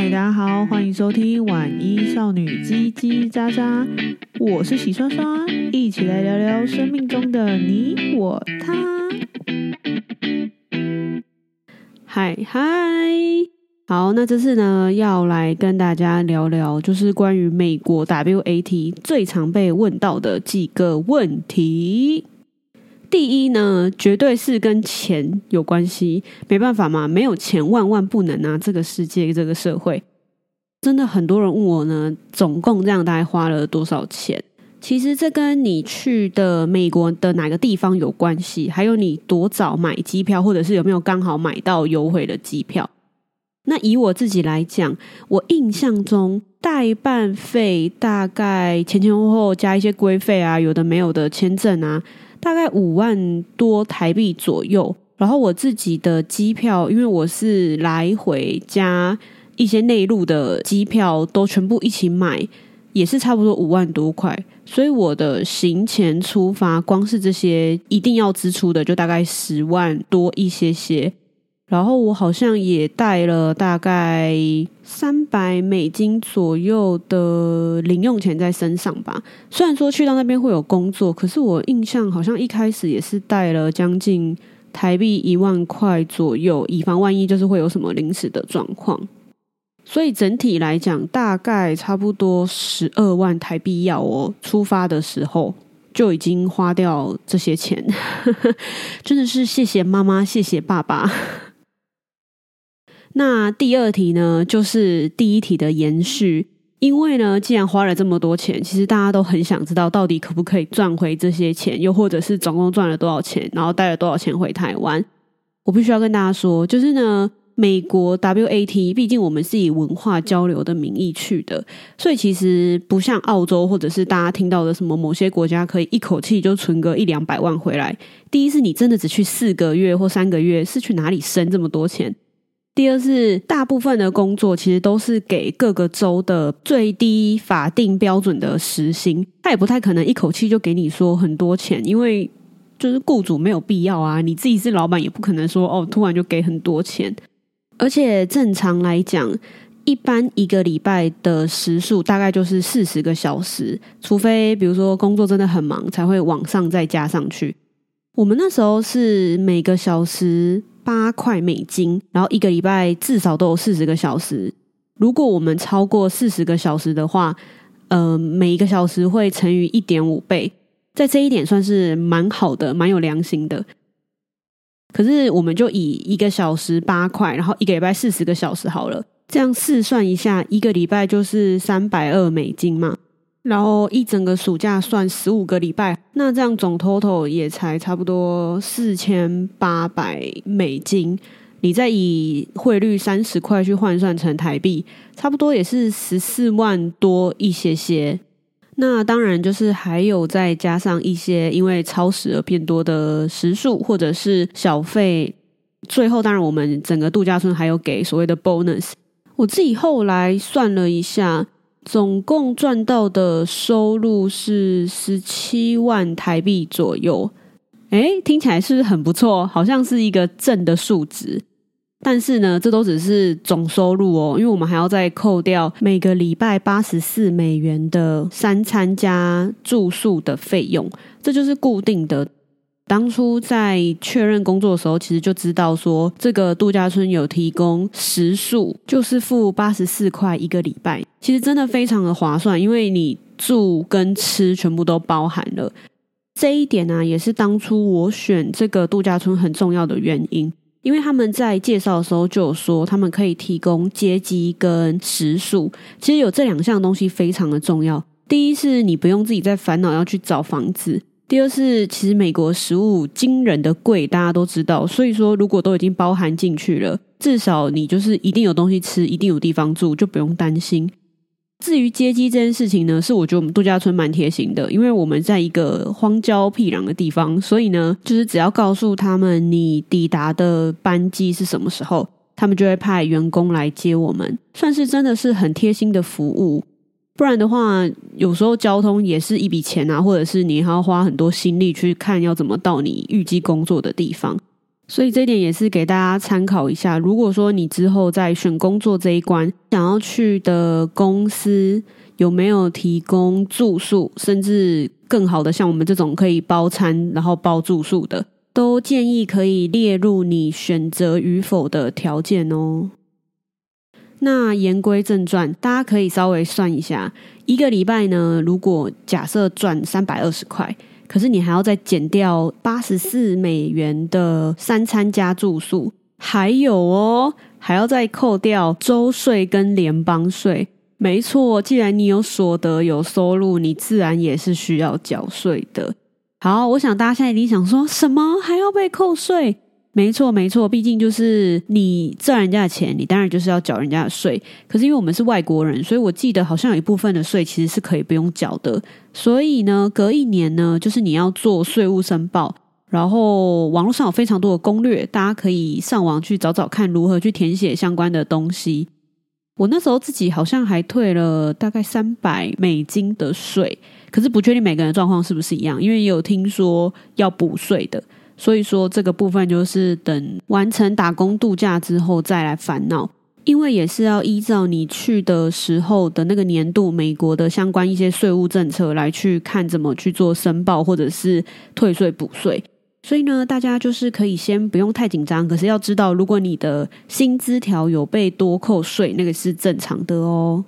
嗨，大家好，欢迎收听晚一少女叽叽喳喳，我是洗刷刷，一起来聊聊生命中的你我他。嗨嗨，好，那这次呢要来跟大家聊聊，就是关于美国 WAT 最常被问到的几个问题。第一呢，绝对是跟钱有关系，没办法嘛，没有钱万万不能啊！这个世界，这个社会，真的很多人问我呢，总共这样大概花了多少钱？其实这跟你去的美国的哪个地方有关系，还有你多早买机票，或者是有没有刚好买到优惠的机票。那以我自己来讲，我印象中代办费大概前前后后加一些规费啊，有的没有的签证啊。大概五万多台币左右，然后我自己的机票，因为我是来回加一些内陆的机票，都全部一起买，也是差不多五万多块，所以我的行前出发，光是这些一定要支出的，就大概十万多一些些。然后我好像也带了大概三百美金左右的零用钱在身上吧。虽然说去到那边会有工作，可是我印象好像一开始也是带了将近台币一万块左右，以防万一就是会有什么临时的状况。所以整体来讲，大概差不多十二万台币要我出发的时候就已经花掉这些钱，真的是谢谢妈妈，谢谢爸爸。那第二题呢，就是第一题的延续。因为呢，既然花了这么多钱，其实大家都很想知道，到底可不可以赚回这些钱，又或者是总共赚了多少钱，然后带了多少钱回台湾。我必须要跟大家说，就是呢，美国 WAT，毕竟我们是以文化交流的名义去的，所以其实不像澳洲，或者是大家听到的什么某些国家可以一口气就存个一两百万回来。第一是你真的只去四个月或三个月，是去哪里生这么多钱？第二是，大部分的工作其实都是给各个州的最低法定标准的时薪，他也不太可能一口气就给你说很多钱，因为就是雇主没有必要啊，你自己是老板也不可能说哦，突然就给很多钱。而且正常来讲，一般一个礼拜的时数大概就是四十个小时，除非比如说工作真的很忙，才会往上再加上去。我们那时候是每个小时。八块美金，然后一个礼拜至少都有四十个小时。如果我们超过四十个小时的话，呃，每一个小时会乘以一点五倍，在这一点算是蛮好的，蛮有良心的。可是我们就以一个小时八块，然后一个礼拜四十个小时好了，这样试算一下，一个礼拜就是三百二美金嘛。然后一整个暑假算十五个礼拜，那这样总 total 也才差不多四千八百美金。你再以汇率三十块去换算成台币，差不多也是十四万多一些些。那当然就是还有再加上一些因为超时而变多的时数或者是小费。最后当然我们整个度假村还有给所谓的 bonus。我自己后来算了一下。总共赚到的收入是十七万台币左右，诶，听起来是不是很不错？好像是一个正的数值。但是呢，这都只是总收入哦，因为我们还要再扣掉每个礼拜八十四美元的三餐加住宿的费用，这就是固定的。当初在确认工作的时候，其实就知道说这个度假村有提供食宿，就是付八十四块一个礼拜，其实真的非常的划算，因为你住跟吃全部都包含了。这一点呢、也是当初我选这个度假村很重要的原因，因为他们在介绍的时候就有说，他们可以提供接机跟食宿，其实有这两项东西非常的重要。第一是你不用自己在烦恼要去找房子。第二是，其实美国食物惊人的贵，大家都知道。所以说，如果都已经包含进去了，至少你就是一定有东西吃，一定有地方住，就不用担心。至于接机这件事情呢，是我觉得我们度假村蛮贴心的，因为我们在一个荒郊僻壤的地方，所以呢，就是只要告诉他们你抵达的班机是什么时候，他们就会派员工来接我们，算是真的是很贴心的服务。不然的话，有时候交通也是一笔钱啊，或者是你还要花很多心力去看要怎么到你预计工作的地方。所以这一点也是给大家参考一下。如果说你之后在选工作这一关，想要去的公司有没有提供住宿，甚至更好的像我们这种可以包餐然后包住宿的，都建议可以列入你选择与否的条件哦。那言归正传，大家可以稍微算一下，一个礼拜呢，如果假设赚三百二十块。可是你还要再减掉八十四美元的三餐加住宿，还有哦，还要再扣掉州税跟联邦税。没错，既然你有所得有收入，你自然也是需要缴税的。好，我想大家现在一定想说什么还要被扣税？没错，没错，毕竟就是你赚人家的钱，你当然就是要缴人家的税。可是因为我们是外国人，所以我记得好像有一部分的税其实是可以不用缴的。所以呢，隔一年呢，就是你要做税务申报。然后网络上有非常多的攻略，大家可以上网去找找看如何去填写相关的东西。我那时候自己好像还退了大概三百美金的税，可是不确定每个人的状况是不是一样，因为也有听说要补税的。所以说，这个部分就是等完成打工度假之后再来烦恼，因为也是要依照你去的时候的那个年度美国的相关一些税务政策来去看怎么去做申报或者是退税补税。所以呢，大家就是可以先不用太紧张，可是要知道，如果你的薪资条有被多扣税，那个是正常的哦。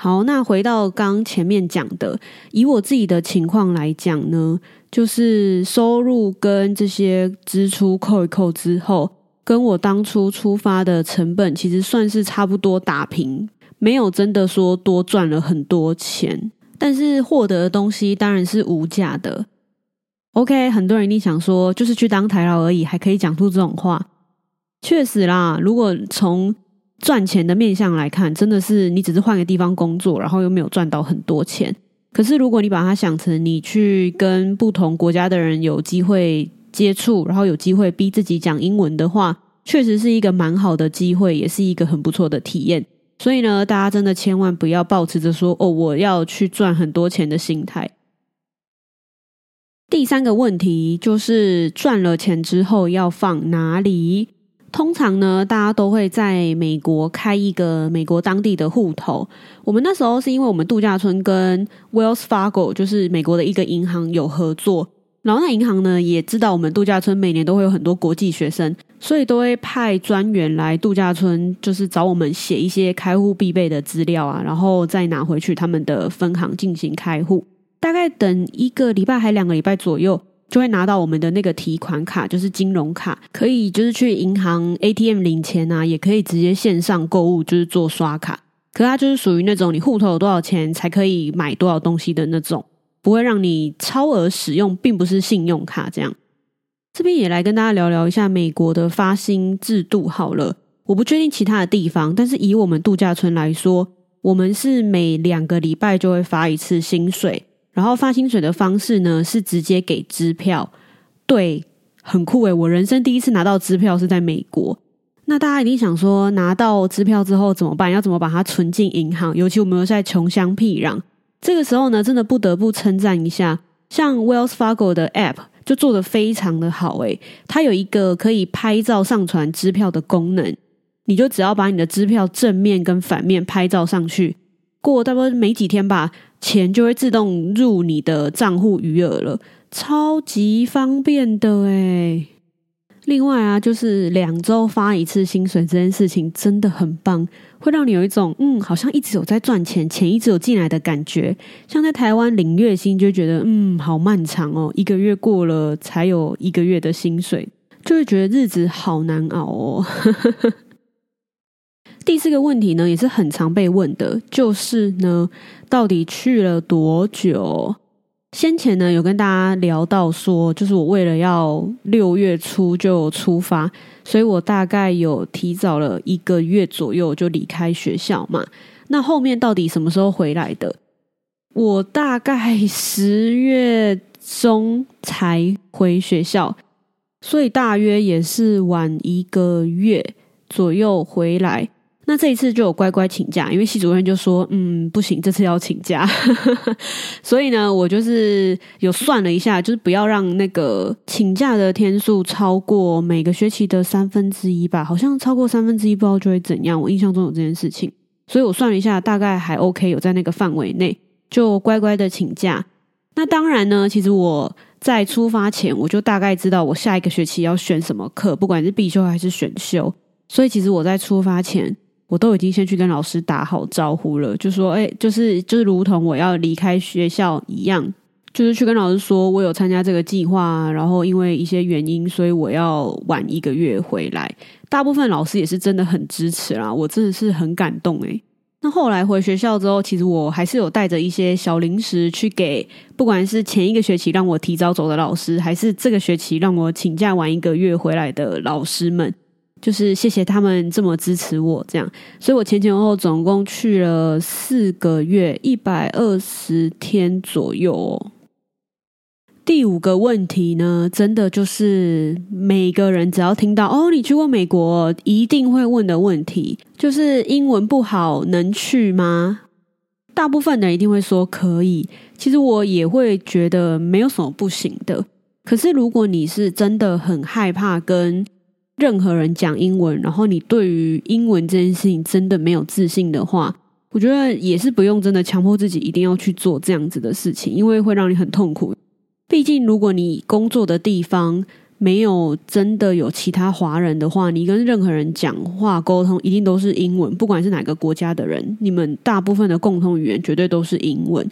好，那回到刚前面讲的，以我自己的情况来讲呢。就是收入跟这些支出扣一扣之后，跟我当初出发的成本其实算是差不多打平，没有真的说多赚了很多钱，但是获得的东西当然是无价的。OK，很多人一定想说，就是去当台劳而已，还可以讲出这种话。确实啦，如果从赚钱的面向来看，真的是你只是换个地方工作，然后又没有赚到很多钱。可是，如果你把它想成你去跟不同国家的人有机会接触，然后有机会逼自己讲英文的话，确实是一个蛮好的机会，也是一个很不错的体验。所以呢，大家真的千万不要抱持着说“哦，我要去赚很多钱”的心态。第三个问题就是赚了钱之后要放哪里？通常呢，大家都会在美国开一个美国当地的户头。我们那时候是因为我们度假村跟 Wells Fargo，就是美国的一个银行有合作，然后那银行呢也知道我们度假村每年都会有很多国际学生，所以都会派专员来度假村，就是找我们写一些开户必备的资料啊，然后再拿回去他们的分行进行开户。大概等一个礼拜还两个礼拜左右。就会拿到我们的那个提款卡，就是金融卡，可以就是去银行 ATM 领钱啊，也可以直接线上购物，就是做刷卡。可它就是属于那种你户头有多少钱才可以买多少东西的那种，不会让你超额使用，并不是信用卡这样。这边也来跟大家聊聊一下美国的发薪制度好了。我不确定其他的地方，但是以我们度假村来说，我们是每两个礼拜就会发一次薪水。然后发薪水的方式呢，是直接给支票，对，很酷诶，我人生第一次拿到支票是在美国。那大家一定想说，拿到支票之后怎么办？要怎么把它存进银行？尤其我们又在穷乡僻壤，这个时候呢，真的不得不称赞一下，像 Wells Fargo 的 App 就做得非常的好诶，它有一个可以拍照上传支票的功能，你就只要把你的支票正面跟反面拍照上去。过大概没几天吧，钱就会自动入你的账户余额了，超级方便的诶。另外啊，就是两周发一次薪水这件事情真的很棒，会让你有一种嗯，好像一直有在赚钱，钱一直有进来的感觉。像在台湾领月薪，就觉得嗯，好漫长哦，一个月过了才有一个月的薪水，就会觉得日子好难熬哦。第四个问题呢，也是很常被问的，就是呢，到底去了多久？先前呢，有跟大家聊到说，就是我为了要六月初就出发，所以我大概有提早了一个月左右就离开学校嘛。那后面到底什么时候回来的？我大概十月中才回学校，所以大约也是晚一个月左右回来。那这一次就有乖乖请假，因为系主任就说，嗯，不行，这次要请假。所以呢，我就是有算了一下，就是不要让那个请假的天数超过每个学期的三分之一吧，好像超过三分之一不知道就会怎样。我印象中有这件事情，所以我算了一下，大概还 OK，有在那个范围内，就乖乖的请假。那当然呢，其实我在出发前，我就大概知道我下一个学期要选什么课，不管是必修还是选修。所以其实我在出发前，我都已经先去跟老师打好招呼了，就说：“哎，就是就是，如同我要离开学校一样，就是去跟老师说我有参加这个计划，然后因为一些原因，所以我要晚一个月回来。大部分老师也是真的很支持啦，我真的是很感动诶。那后来回学校之后，其实我还是有带着一些小零食去给，不管是前一个学期让我提早走的老师，还是这个学期让我请假晚一个月回来的老师们。”就是谢谢他们这么支持我，这样，所以我前前后后总共去了四个月，一百二十天左右。第五个问题呢，真的就是每个人只要听到哦，你去过美国，一定会问的问题，就是英文不好能去吗？大部分的人一定会说可以，其实我也会觉得没有什么不行的。可是如果你是真的很害怕跟任何人讲英文，然后你对于英文这件事情真的没有自信的话，我觉得也是不用真的强迫自己一定要去做这样子的事情，因为会让你很痛苦。毕竟，如果你工作的地方没有真的有其他华人的话，你跟任何人讲话沟通一定都是英文，不管是哪个国家的人，你们大部分的共同语言绝对都是英文。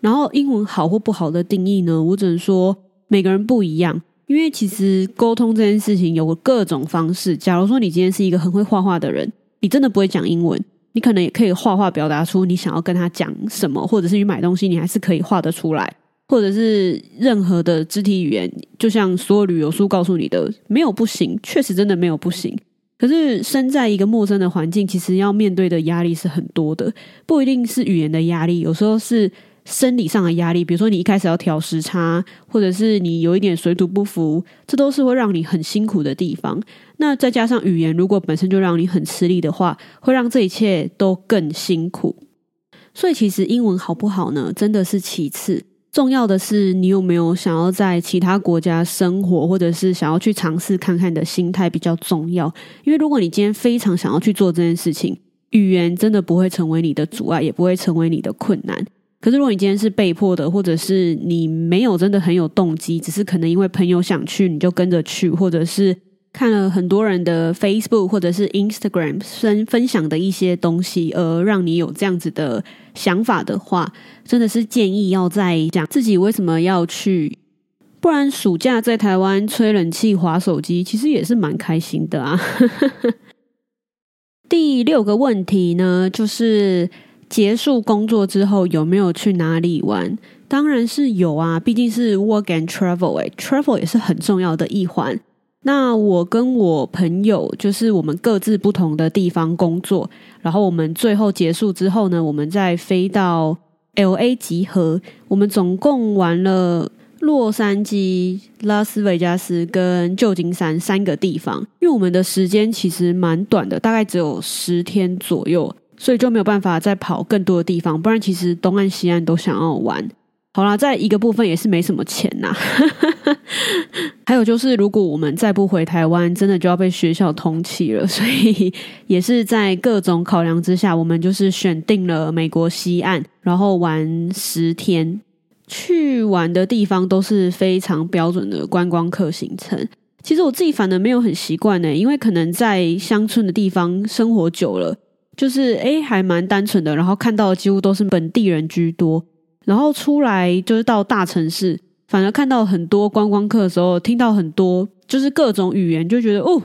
然后，英文好或不好的定义呢，我只能说每个人不一样。因为其实沟通这件事情有各种方式。假如说你今天是一个很会画画的人，你真的不会讲英文，你可能也可以画画表达出你想要跟他讲什么，或者是你买东西，你还是可以画得出来，或者是任何的肢体语言，就像所有旅游书告诉你的，没有不行，确实真的没有不行。可是身在一个陌生的环境，其实要面对的压力是很多的，不一定是语言的压力，有时候是。生理上的压力，比如说你一开始要调时差，或者是你有一点水土不服，这都是会让你很辛苦的地方。那再加上语言，如果本身就让你很吃力的话，会让这一切都更辛苦。所以其实英文好不好呢？真的是其次，重要的是你有没有想要在其他国家生活，或者是想要去尝试看看的心态比较重要。因为如果你今天非常想要去做这件事情，语言真的不会成为你的阻碍，也不会成为你的困难。可是，如果你今天是被迫的，或者是你没有真的很有动机，只是可能因为朋友想去，你就跟着去，或者是看了很多人的 Facebook 或者是 Instagram 分分享的一些东西，而让你有这样子的想法的话，真的是建议要再讲自己为什么要去。不然，暑假在台湾吹冷气、滑手机，其实也是蛮开心的啊。第六个问题呢，就是。结束工作之后有没有去哪里玩？当然是有啊，毕竟是 work and travel，哎，travel 也是很重要的一环。那我跟我朋友就是我们各自不同的地方工作，然后我们最后结束之后呢，我们再飞到 LA 集合。我们总共玩了洛杉矶、拉斯维加斯跟旧金山三个地方，因为我们的时间其实蛮短的，大概只有十天左右。所以就没有办法再跑更多的地方，不然其实东岸西岸都想要玩。好啦，在一个部分也是没什么钱呐。还有就是，如果我们再不回台湾，真的就要被学校通缉了。所以也是在各种考量之下，我们就是选定了美国西岸，然后玩十天。去玩的地方都是非常标准的观光客行程。其实我自己反而没有很习惯呢，因为可能在乡村的地方生活久了。就是诶，还蛮单纯的，然后看到的几乎都是本地人居多，然后出来就是到大城市，反而看到很多观光客的时候，听到很多就是各种语言，就觉得哦，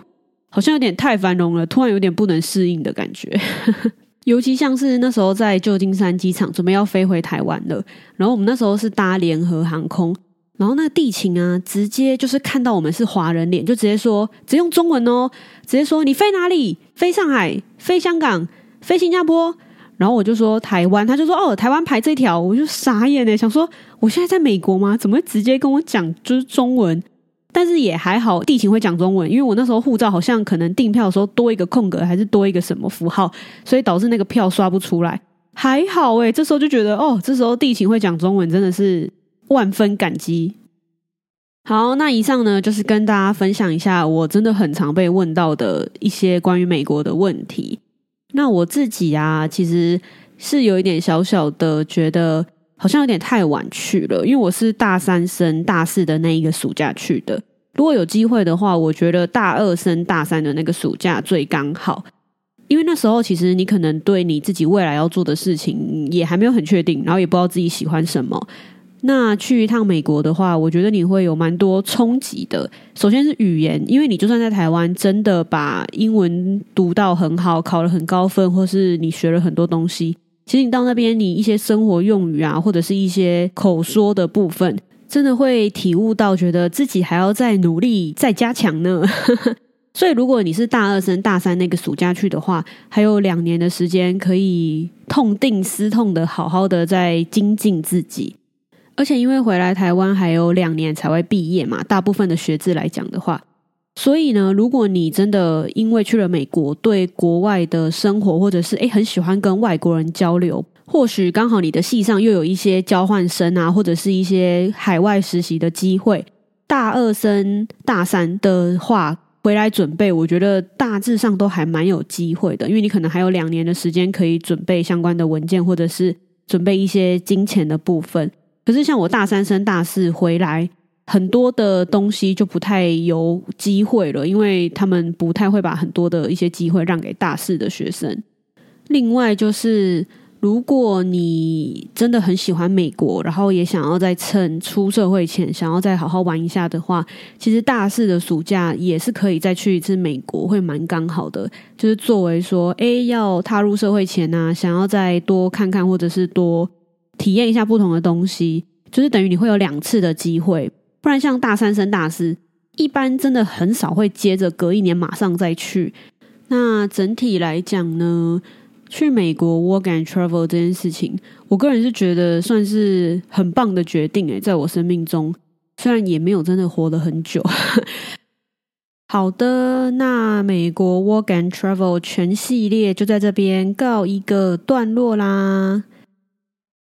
好像有点太繁荣了，突然有点不能适应的感觉。尤其像是那时候在旧金山机场准备要飞回台湾了，然后我们那时候是搭联合航空，然后那个地勤啊，直接就是看到我们是华人脸，就直接说，直接用中文哦，直接说你飞哪里？飞上海？飞香港？飞新加坡，然后我就说台湾，他就说哦，台湾排这条，我就傻眼呢，想说我现在在美国吗？怎么会直接跟我讲就是中文？但是也还好，地勤会讲中文，因为我那时候护照好像可能订票的时候多一个空格，还是多一个什么符号，所以导致那个票刷不出来。还好诶，这时候就觉得哦，这时候地勤会讲中文，真的是万分感激。好，那以上呢，就是跟大家分享一下我真的很常被问到的一些关于美国的问题。那我自己啊，其实是有一点小小的觉得，好像有点太晚去了，因为我是大三升大四的那一个暑假去的。如果有机会的话，我觉得大二升大三的那个暑假最刚好，因为那时候其实你可能对你自己未来要做的事情也还没有很确定，然后也不知道自己喜欢什么。那去一趟美国的话，我觉得你会有蛮多冲击的。首先是语言，因为你就算在台湾真的把英文读到很好，考了很高分，或是你学了很多东西，其实你到那边，你一些生活用语啊，或者是一些口说的部分，真的会体悟到，觉得自己还要再努力、再加强呢。所以，如果你是大二升大三那个暑假去的话，还有两年的时间可以痛定思痛的，好好的再精进自己。而且因为回来台湾还有两年才会毕业嘛，大部分的学制来讲的话，所以呢，如果你真的因为去了美国，对国外的生活，或者是诶很喜欢跟外国人交流，或许刚好你的系上又有一些交换生啊，或者是一些海外实习的机会，大二升大三的话回来准备，我觉得大致上都还蛮有机会的，因为你可能还有两年的时间可以准备相关的文件，或者是准备一些金钱的部分。可是像我大三升大四回来，很多的东西就不太有机会了，因为他们不太会把很多的一些机会让给大四的学生。另外就是，如果你真的很喜欢美国，然后也想要再趁出社会前想要再好好玩一下的话，其实大四的暑假也是可以再去一次美国，会蛮刚好的。就是作为说，诶，要踏入社会前呢，想要再多看看，或者是多。体验一下不同的东西，就是等于你会有两次的机会，不然像大三升大四，一般真的很少会接着隔一年马上再去。那整体来讲呢，去美国 work and travel 这件事情，我个人是觉得算是很棒的决定诶，在我生命中，虽然也没有真的活了很久。好的，那美国 work and travel 全系列就在这边告一个段落啦。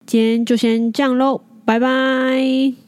今天就先这样喽，拜拜。